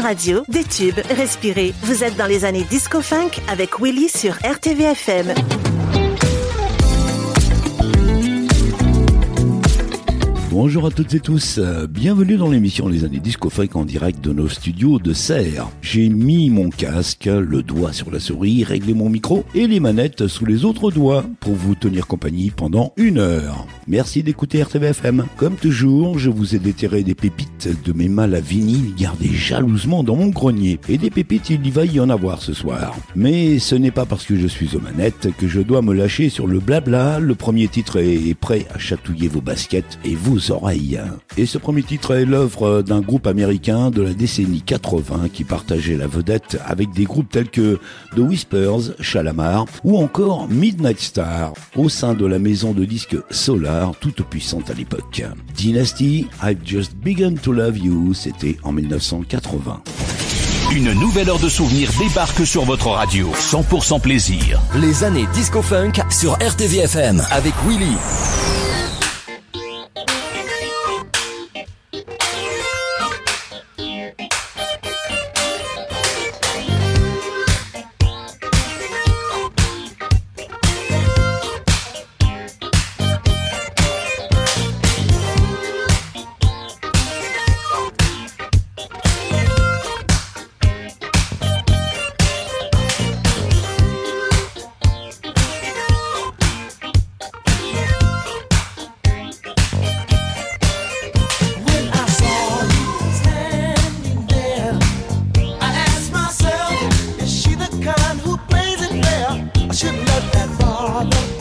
radio, des tubes, respirez. Vous êtes dans les années disco-funk avec Willy sur RTVFM. Bonjour à toutes et tous, euh, bienvenue dans l'émission Les années Disco Funk en direct de nos studios de Serre. J'ai mis mon casque, le doigt sur la souris, réglé mon micro et les manettes sous les autres doigts pour vous tenir compagnie pendant une heure. Merci d'écouter RTVFM. Comme toujours, je vous ai déterré des pépites de mes mâles à vinyle gardés jalousement dans mon grenier. Et des pépites, il y va y en avoir ce soir. Mais ce n'est pas parce que je suis aux manettes que je dois me lâcher sur le blabla. Le premier titre est prêt à chatouiller vos baskets et vos oreilles. Et ce premier titre est l'œuvre d'un groupe américain de la décennie 80 qui partageait la vedette avec des groupes tels que The Whispers, Shalamar ou encore Midnight Star au sein de la maison de disques Solar toute puissante à l'époque. Dynasty, I've Just Begun to Love You, c'était en 1980. Une nouvelle heure de souvenirs débarque sur votre radio. 100% plaisir. Les années disco funk sur RTVFM avec Willy. Father.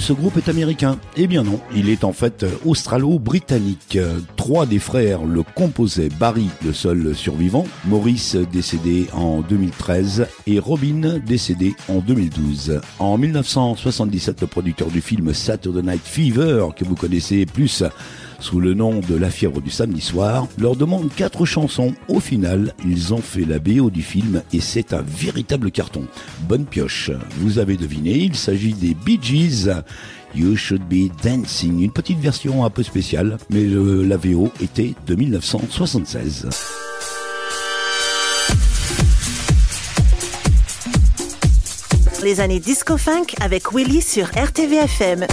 Ce groupe est américain. Eh bien non, il est en fait australo-britannique. Trois des frères le composaient. Barry, le seul survivant, Maurice, décédé en 2013, et Robin, décédé en 2012. En 1977, le producteur du film Saturday Night Fever, que vous connaissez plus sous le nom de La fièvre du samedi soir, leur demande quatre chansons. Au final, ils ont fait la BO du film et c'est un véritable carton. Bonne pioche. Vous avez deviné, il s'agit des Bee Gees. You Should Be Dancing, une petite version un peu spéciale, mais la VO était de 1976. Les années disco funk avec Willy sur RTVFM.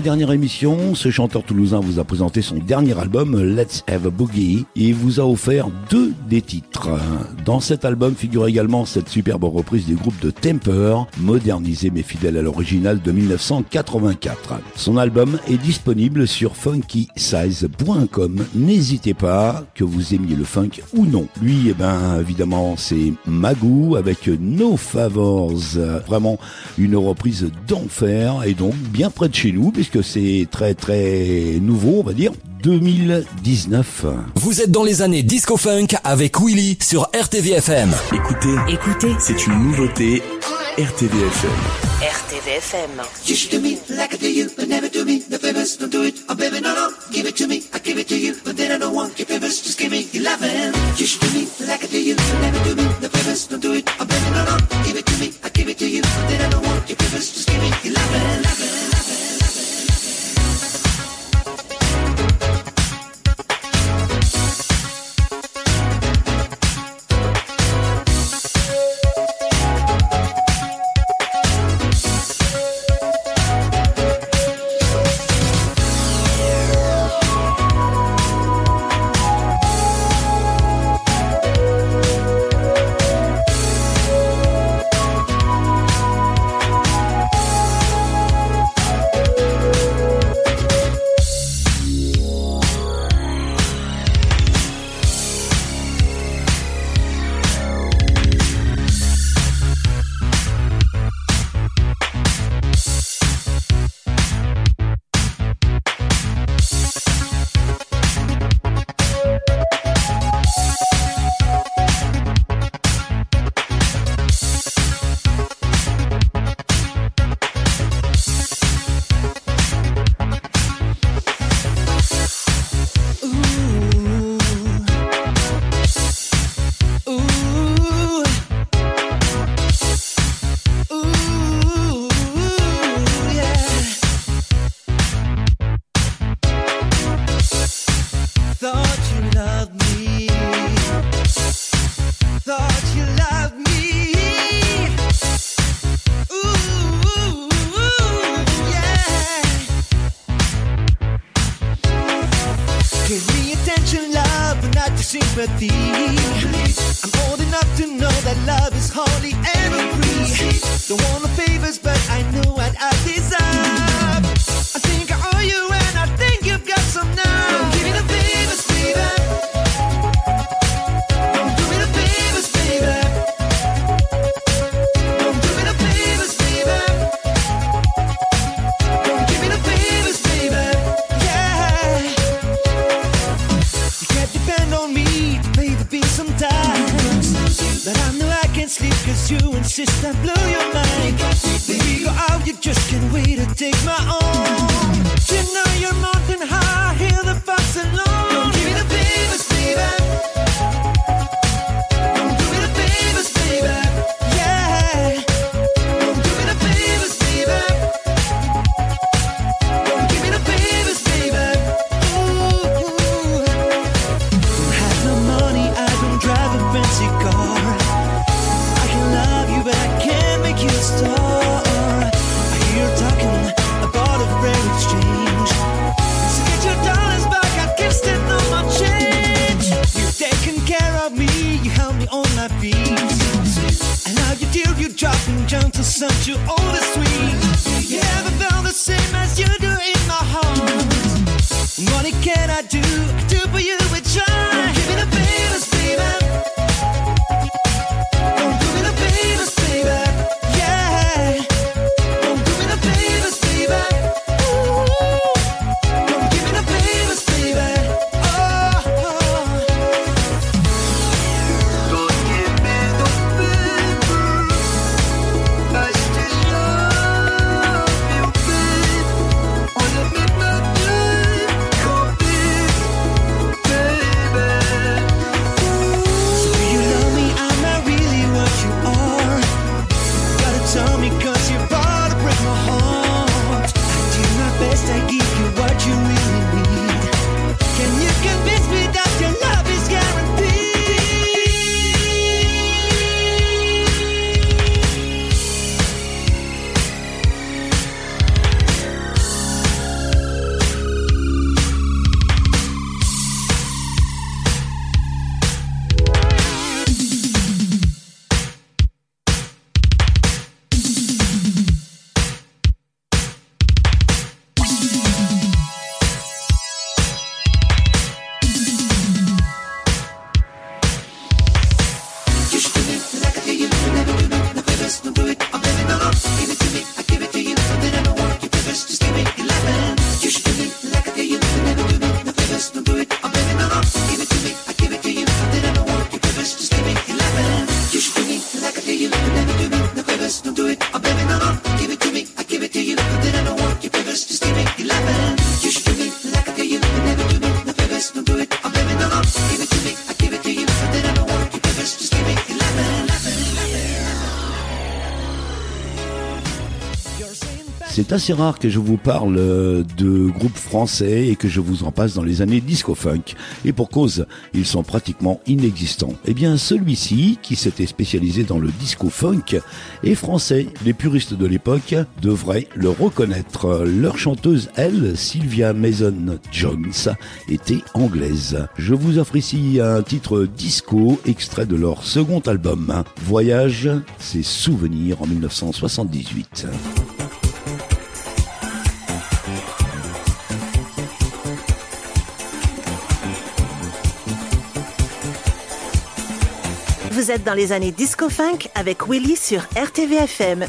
la dernière émission, ce chanteur toulousain vous a présenté son dernier album Let's Have a Boogie et vous a offert deux des titres. Hein. Dans cet album figure également cette superbe reprise du groupe de Temper, modernisé mais fidèle à l'original de 1984. Son album est disponible sur funkysize.com. N'hésitez pas, que vous aimiez le funk ou non. Lui, eh ben, évidemment, c'est Magoo avec No Favors. Vraiment une reprise d'enfer et donc bien près de chez nous puisque c'est très très nouveau, on va dire. 2019. Vous êtes dans les années disco funk avec Willy sur RTVFM. Écoutez, écoutez, c'est une nouveauté RTVFM. RTVFM. love is hardly ever free. Don't wanna feel C'est assez rare que je vous parle euh, de groupes français et que je vous en passe dans les années disco-funk. Et pour cause, ils sont pratiquement inexistants. Eh bien, celui-ci, qui s'était spécialisé dans le disco-funk, est français. Les puristes de l'époque devraient le reconnaître. Leur chanteuse, elle, Sylvia Mason-Jones, était anglaise. Je vous offre ici un titre disco, extrait de leur second album. Voyage, ses souvenirs en 1978. Dans les années disco-funk avec Willy sur RTVFM.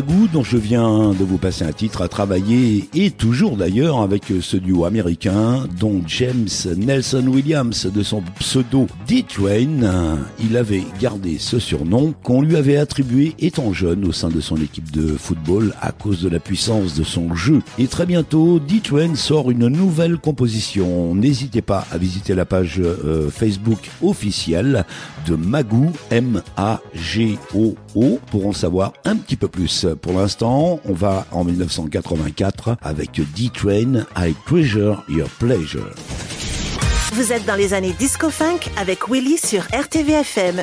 Dont je viens de vous passer un titre, a travaillé, et toujours d'ailleurs, avec ce duo américain, dont James Nelson Williams, de son pseudo D-Train, il avait gardé ce surnom qu'on lui avait attribué étant jeune au sein de son équipe de football à cause de la puissance de son jeu. Et très bientôt, D-Train sort une nouvelle composition. N'hésitez pas à visiter la page euh, Facebook officielle de Magoo, M-A-G-O-O, pour en savoir un petit peu plus. Pour l'instant, on va en 1984 avec D-Train, I Treasure Your Pleasure. Vous êtes dans les années disco funk avec Willy sur RTVFM.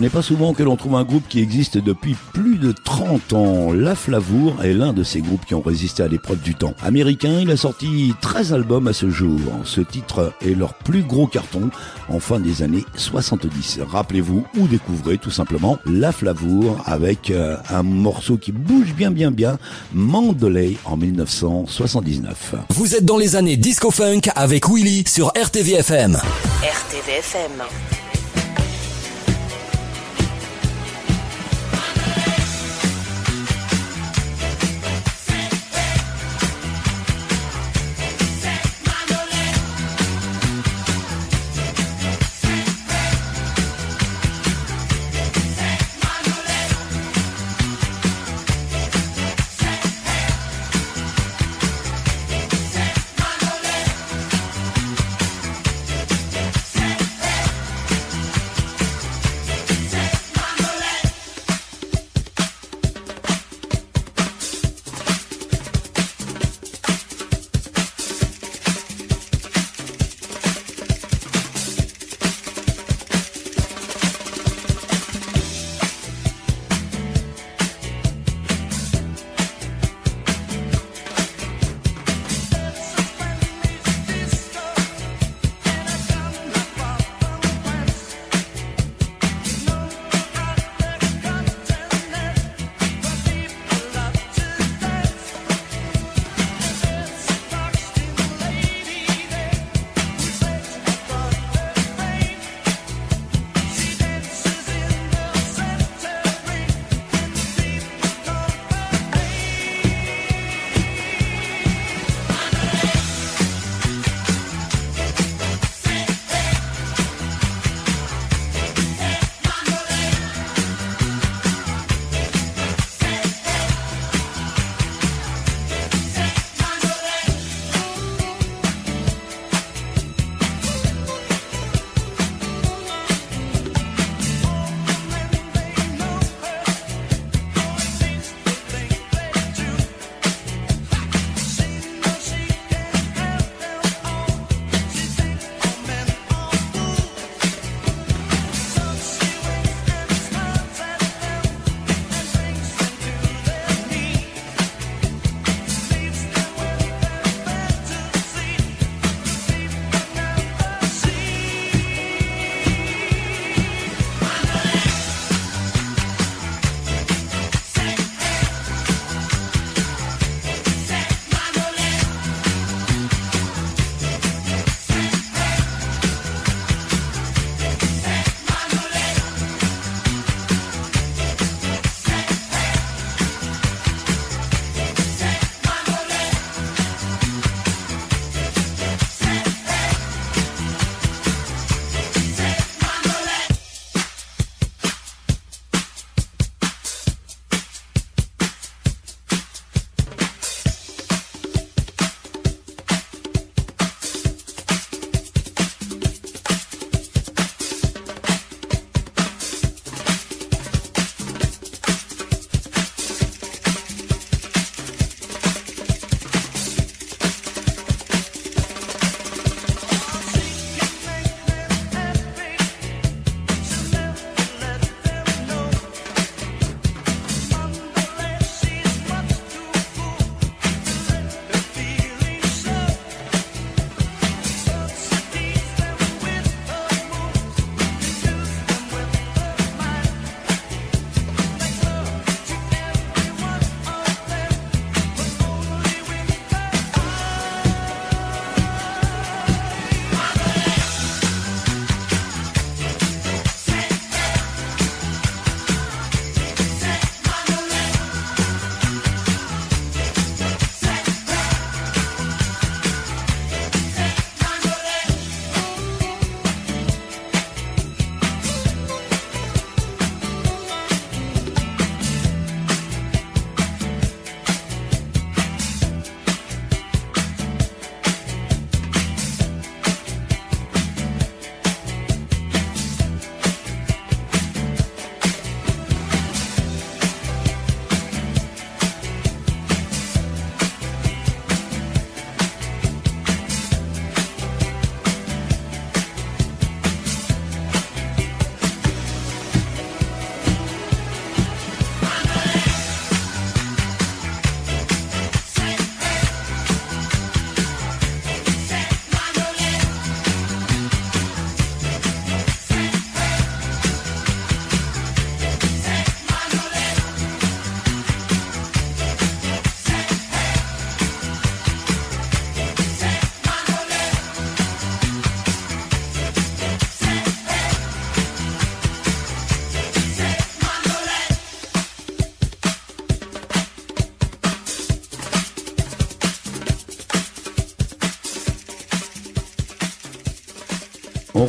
N'est pas souvent que l'on trouve un groupe qui existe depuis plus de 30 ans. La Flavour est l'un de ces groupes qui ont résisté à l'épreuve du temps. Américain, il a sorti 13 albums à ce jour. Ce titre est leur plus gros carton en fin des années 70. Rappelez-vous ou découvrez tout simplement La Flavour avec euh, un morceau qui bouge bien bien bien, Mandalay en 1979. Vous êtes dans les années disco funk avec Willy sur RTVFM. RTVFM.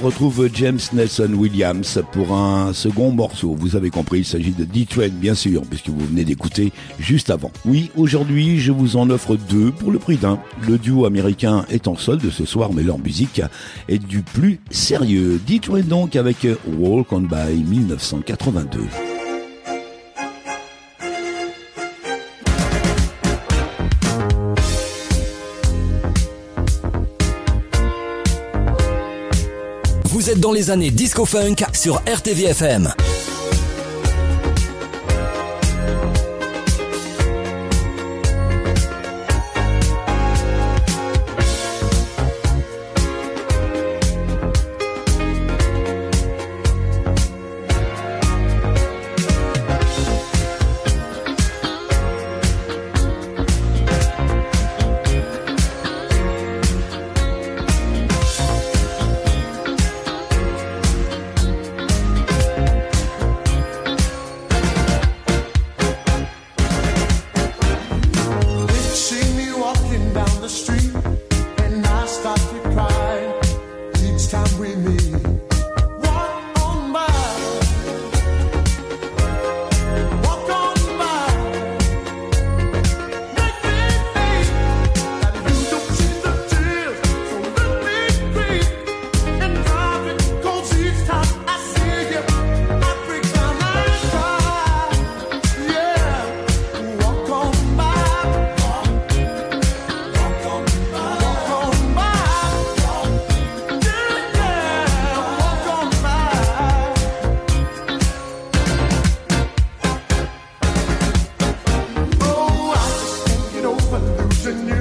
Retrouve James Nelson Williams pour un second morceau. Vous avez compris, il s'agit de D-Train, bien sûr, puisque vous venez d'écouter juste avant. Oui, aujourd'hui, je vous en offre deux pour le prix d'un. Le duo américain est en solde ce soir, mais leur musique est du plus sérieux. D-Train donc avec Walk on By 1982. Dans les années disco funk sur RTVFM. and you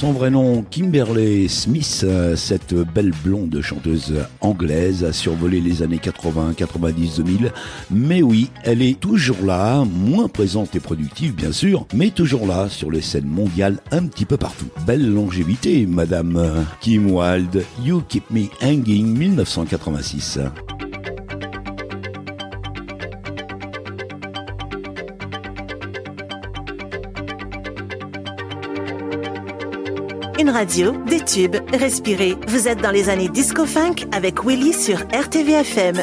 son vrai nom, Kimberly Smith, cette belle blonde chanteuse anglaise a survolé les années 80, 90, 2000. Mais oui, elle est toujours là, moins présente et productive bien sûr, mais toujours là sur les scènes mondiales un petit peu partout. Belle longévité, madame Kim Wilde, You Keep Me Hanging 1986. Radio, des tubes, respirez. Vous êtes dans les années disco-funk avec Willy sur RTVFM.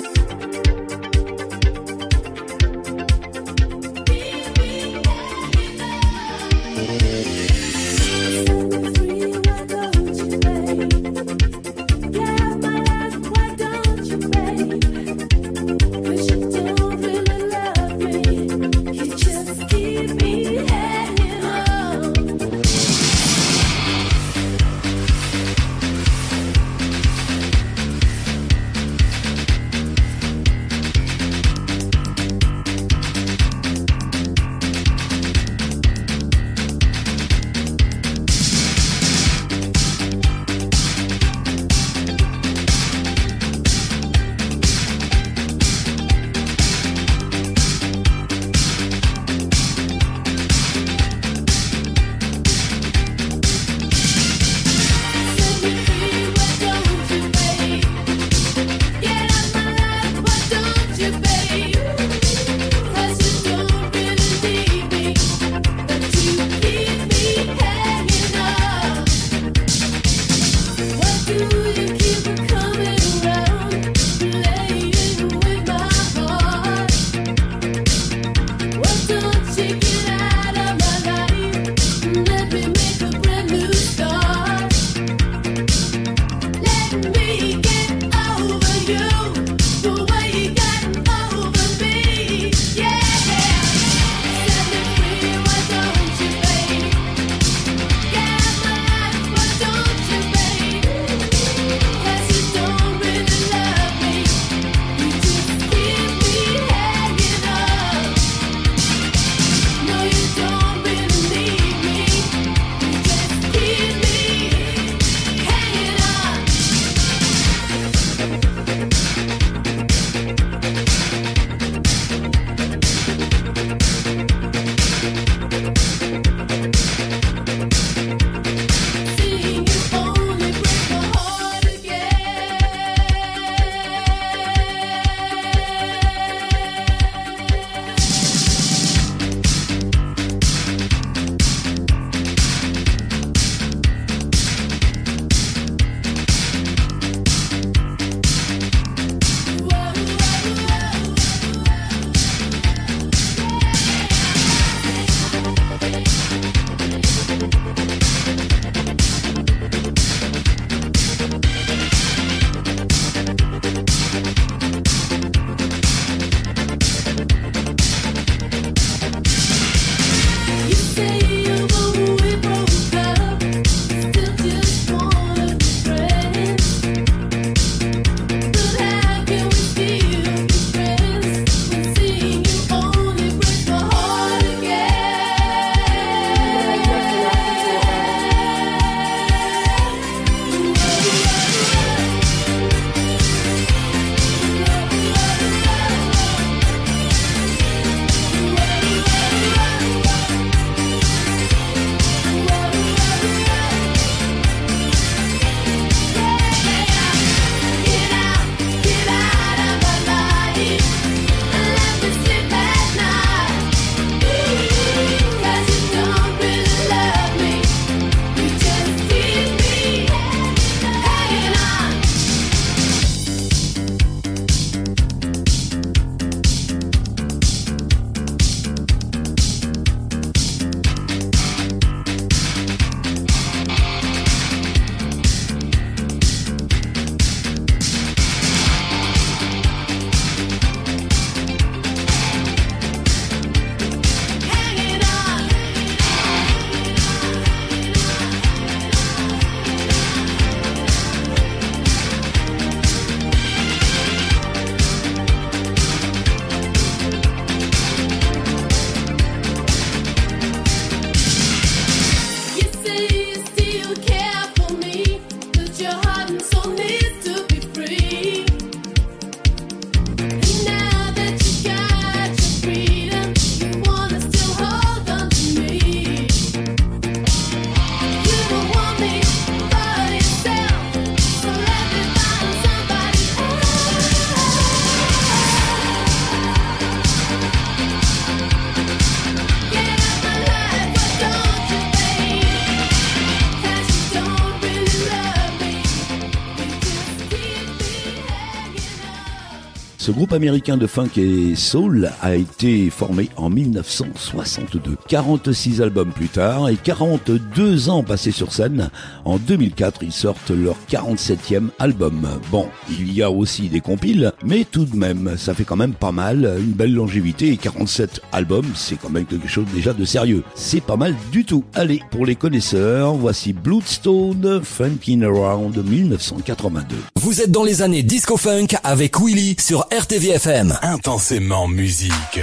Groupe américain de funk et soul a été formé en 1962. 46 albums plus tard et 42 ans passés sur scène, en 2004, ils sortent leur 47e album. Bon, il y a aussi des compiles, mais tout de même, ça fait quand même pas mal, une belle longévité et 47 albums, c'est quand même quelque chose déjà de sérieux. C'est pas mal du tout. Allez, pour les connaisseurs, voici Bloodstone Funkin' Around 1982. Vous êtes dans les années disco funk avec Willy sur RTVFM. Intensément musique.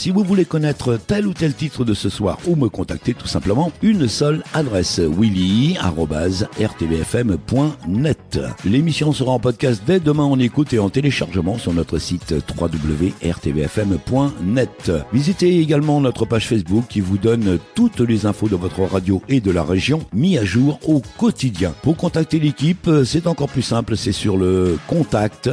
Si vous voulez connaître tel ou tel titre de ce soir ou me contacter tout simplement, une seule adresse willy.rtvfm.net. L'émission sera en podcast dès demain en écoute et en téléchargement sur notre site www.rtvfm.net. Visitez également notre page Facebook qui vous donne toutes les infos de votre radio et de la région mis à jour au quotidien. Pour contacter l'équipe, c'est encore plus simple, c'est sur le contact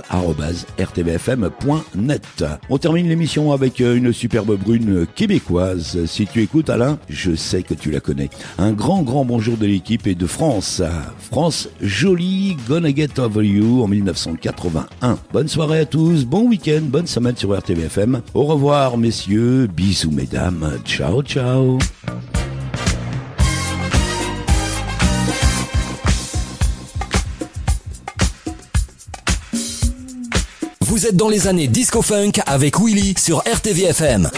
rtvfm.net. On termine l'émission avec une brune québécoise. Si tu écoutes Alain, je sais que tu la connais. Un grand grand bonjour de l'équipe et de France. France jolie, Gonna Get Over You en 1981. Bonne soirée à tous, bon week-end, bonne semaine sur RTVFM. Au revoir messieurs, bisous mesdames, ciao ciao. Vous êtes dans les années disco funk avec Willy sur RTVFM.